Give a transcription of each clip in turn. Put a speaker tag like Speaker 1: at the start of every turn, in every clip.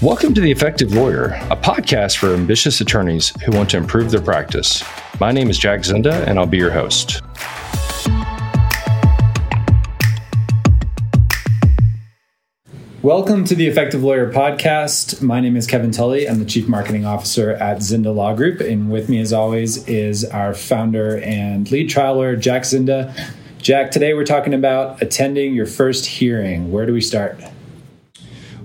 Speaker 1: Welcome to The Effective Lawyer, a podcast for ambitious attorneys who want to improve their practice. My name is Jack Zinda, and I'll be your host.
Speaker 2: Welcome to the Effective Lawyer podcast. My name is Kevin Tully. I'm the Chief Marketing Officer at Zinda Law Group. And with me, as always, is our founder and lead trial lawyer, Jack Zinda. Jack, today we're talking about attending your first hearing. Where do we start?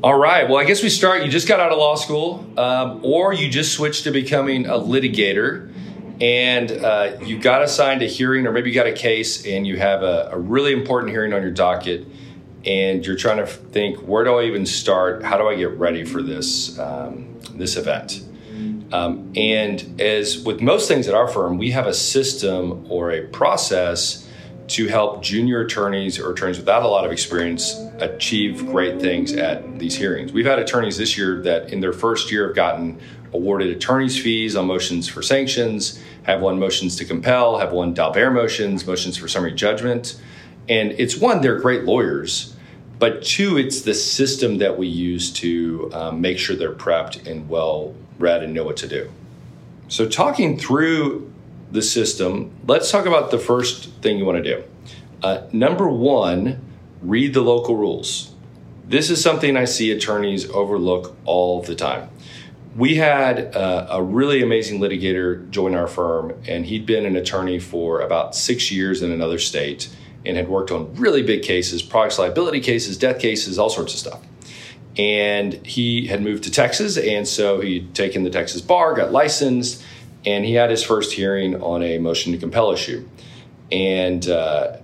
Speaker 1: All right. Well, I guess we start. You just got out of law school, um, or you just switched to becoming a litigator, and uh, you got assigned a hearing, or maybe you got a case, and you have a, a, really important hearing on your docket, and you're trying to think, where do I even start? How do I get ready for this um, this event? Um, and as with most things at our firm, we have a system or a process to help junior attorneys or attorneys without a lot of experience achieve great things at these hearings. We've had attorneys this year that in their first year have gotten awarded attorney's fees on motions for sanctions, have won motions to compel, have won Daubert motions, motions for summary judgment. And it's one, they're great lawyers, but two, it's the system that we use to um, make sure they're prepped and well read and know what to do. So, talking through the system, let's talk about the first thing you want to do. Uh, number one, read the local rules. This is something I see attorneys overlook all the time. We had uh, a really amazing litigator join our firm, and he'd been an attorney for about six years in another state and had worked on really big cases, products liability cases, death cases, all sorts of stuff. And he had moved to Texas, and so he'd taken the Texas bar, got licensed, and he had his first hearing on a motion to compel issue. And uh,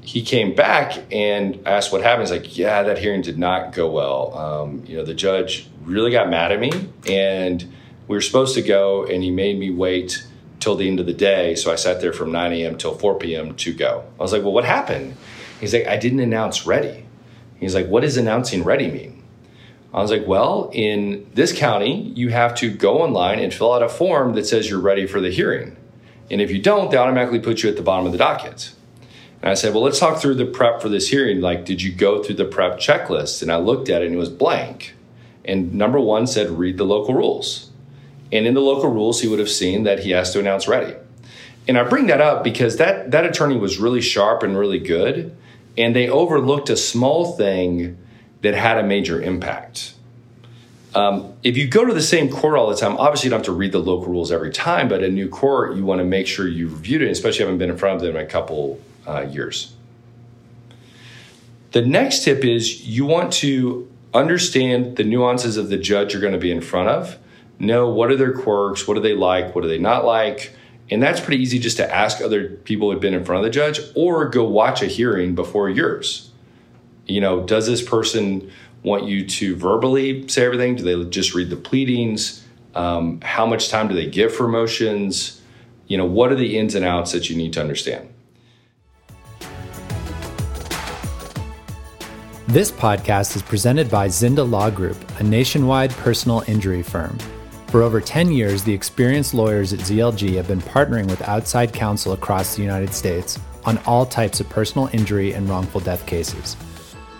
Speaker 1: he came back and asked what happened. He's like, yeah, that hearing did not go well. Um, you know, the judge really got mad at me, and we were supposed to go, and he made me wait till the end of the day. So I sat there from 9 a.m. till 4 p.m. to go. I was like, well, what happened? He's like, I didn't announce ready. He's like, what does announcing ready mean? I was like, well, in this county, you have to go online and fill out a form that says you're ready for the hearing. And if you don't, they automatically put you at the bottom of the docket. And I said, well, let's talk through the prep for this hearing. Like, did you go through the prep checklist? And I looked at it and it was blank. And number one said, read the local rules. And in the local rules, he would have seen that he has to announce ready. And I bring that up because that, that attorney was really sharp and really good. And they overlooked a small thing that had a major impact. Um, if you go to the same court all the time, obviously you don't have to read the local rules every time, but a new court, you want to make sure you've reviewed it, especially if you haven't been in front of them in a couple uh, years. The next tip is you want to understand the nuances of the judge you're going to be in front of. Know what are their quirks, what do they like, what do they not like. And that's pretty easy just to ask other people who've been in front of the judge or go watch a hearing before yours you know, does this person want you to verbally say everything? Do they just read the pleadings? Um, how much time do they give for motions? You know, what are the ins and outs that you need to understand?
Speaker 2: This podcast is presented by Zinda Law Group, a nationwide personal injury firm. For over 10 years, the experienced lawyers at ZLG have been partnering with outside counsel across the United States on all types of personal injury and wrongful death cases.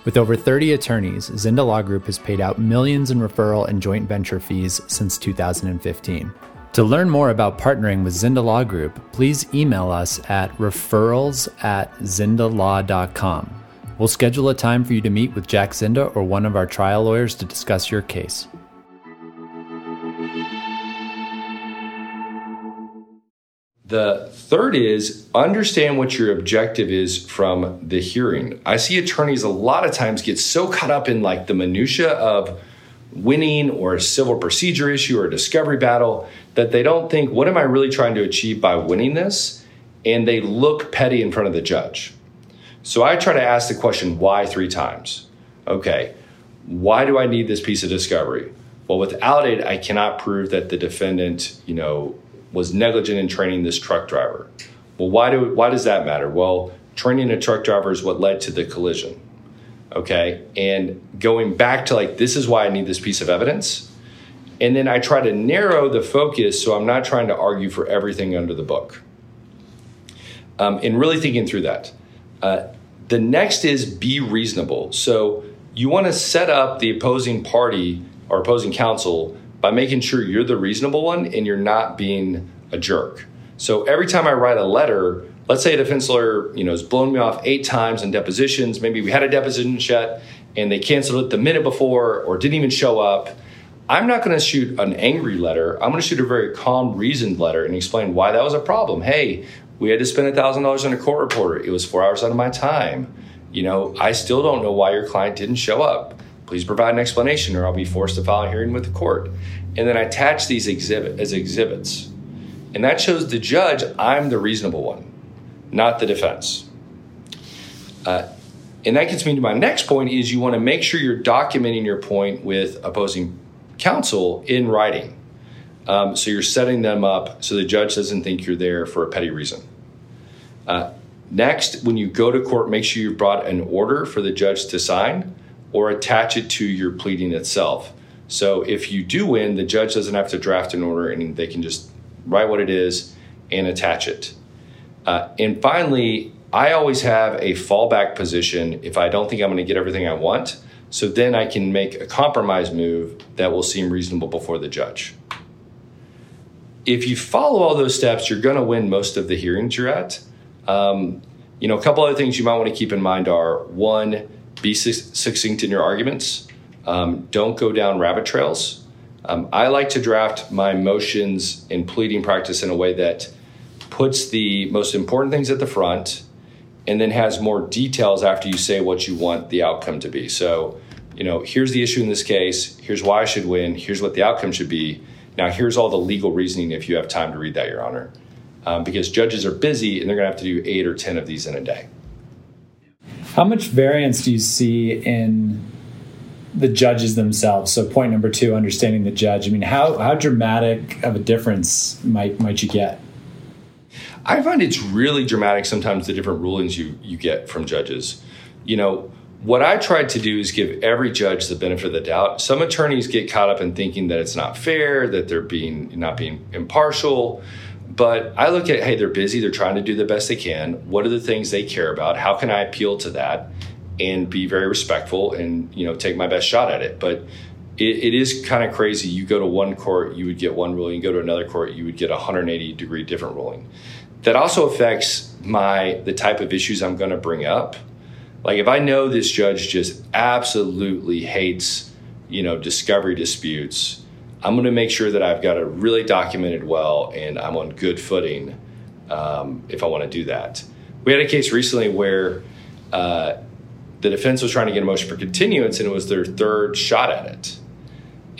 Speaker 2: With over 30 attorneys, Zinda Law Group has paid out millions in referral and joint venture fees since 2015. To learn more about partnering with Zinda Law Group, please email us at referrals at zindalaw.com. We'll schedule a time for you to meet with Jack Zinda or one of our trial lawyers to discuss your case.
Speaker 1: The third is understand what your objective is from the hearing. I see attorneys a lot of times get so caught up in like the minutia of winning or a civil procedure issue or a discovery battle that they don't think what am I really trying to achieve by winning this and they look petty in front of the judge. So I try to ask the question why 3 times. Okay. Why do I need this piece of discovery? Well, without it, I cannot prove that the defendant, you know, was negligent in training this truck driver. Well, why do why does that matter? Well, training a truck driver is what led to the collision. Okay? And going back to like this is why I need this piece of evidence. And then I try to narrow the focus so I'm not trying to argue for everything under the book. Um, and really thinking through that. Uh, the next is be reasonable. So you want to set up the opposing party or opposing counsel by making sure you're the reasonable one and you're not being a jerk. So every time I write a letter, let's say a defense lawyer, you know, has blown me off eight times in depositions. Maybe we had a deposition set and they canceled it the minute before or didn't even show up. I'm not going to shoot an angry letter. I'm going to shoot a very calm, reasoned letter and explain why that was a problem. Hey, we had to spend $1,000 on a court reporter. It was four hours out of my time. You know, I still don't know why your client didn't show up. Please provide an explanation or I'll be forced to file a hearing with the court. And then I attach these exhibit as exhibits. And that shows the judge I'm the reasonable one, not the defense. Uh, and that gets me to my next point is you want to make sure you're documenting your point with opposing counsel in writing. Um, so you're setting them up so the judge doesn't think you're there for a petty reason. Uh, next, when you go to court, make sure you've brought an order for the judge to sign or attach it to your pleading itself. So if you do win, the judge doesn't have to draft an order and they can just write what it is and attach it. Uh, and finally, I always have a fallback position if I don't think I'm going to get everything I want. So then I can make a compromise move that will seem reasonable before the judge. If you follow all those steps, you're going to win most of the hearings you're at. Um, you know, a couple other things you might want to keep in mind are one, be succinct in your arguments. Um, don't go down rabbit trails. Um, I like to draft my motions in pleading practice in a way that puts the most important things at the front and then has more details after you say what you want the outcome to be. So, you know, here's the issue in this case, here's why I should win, here's what the outcome should be. Now, here's all the legal reasoning if you have time to read that, Your Honor. Um, because judges are busy and they're going to have to do eight or 10 of these in a day.
Speaker 2: How much variance do you see in the judges themselves? So, point number two, understanding the judge. I mean, how, how dramatic of a difference might, might you get?
Speaker 1: I find it's really dramatic sometimes the different rulings you you get from judges. You know, what I tried to do is give every judge the benefit of the doubt. Some attorneys get caught up in thinking that it's not fair, that they're being not being impartial. But I look at, hey, they're busy, they're trying to do the best they can. What are the things they care about? How can I appeal to that and be very respectful and, you know, take my best shot at it? But it, it is kind of crazy. You go to one court, you would get one ruling. You go to another court, you would get a 180 degree different ruling that also affects my the type of issues I'm going to bring up. Like if I know this judge just absolutely hates, you know, discovery disputes, I'm going to make sure that I've got it really documented well and I'm on good footing um, if I want to do that. We had a case recently where uh, the defense was trying to get a motion for continuance and it was their third shot at it.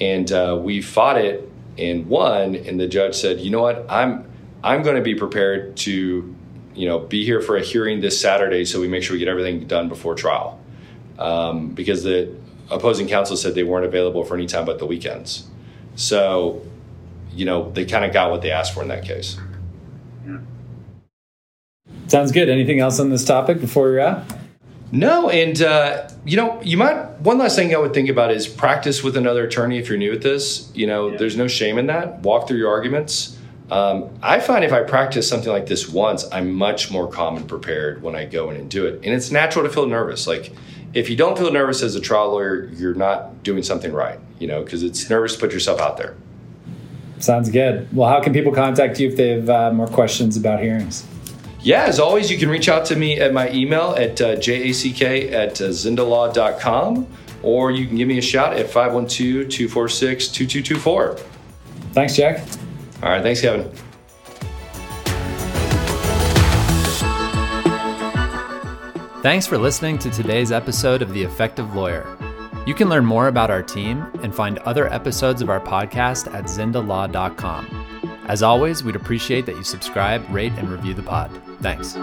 Speaker 1: And uh, we fought it and won, and the judge said, "You know what? I'm I'm going to be prepared to, you know, be here for a hearing this Saturday, so we make sure we get everything done before trial, um, because the opposing counsel said they weren't available for any time but the weekends. So, you know, they kind of got what they asked for in that case.
Speaker 2: Sounds good. Anything else on this topic before we wrap?
Speaker 1: No, and uh, you know, you might. One last thing I would think about is practice with another attorney if you're new at this. You know, yeah. there's no shame in that. Walk through your arguments. Um, I find if I practice something like this once, I'm much more calm and prepared when I go in and do it. And it's natural to feel nervous. Like if you don't feel nervous as a trial lawyer, you're not doing something right, you know, because it's nervous to put yourself out there.
Speaker 2: Sounds good. Well, how can people contact you if they have uh, more questions about hearings?
Speaker 1: Yeah, as always, you can reach out to me at my email at uh, jack at uh, zindalaw.com or you can give me a shout at 512 246 2224.
Speaker 2: Thanks, Jack.
Speaker 1: All right. Thanks, Kevin.
Speaker 2: Thanks for listening to today's episode of The Effective Lawyer. You can learn more about our team and find other episodes of our podcast at zindalaw.com. As always, we'd appreciate that you subscribe, rate, and review the pod. Thanks.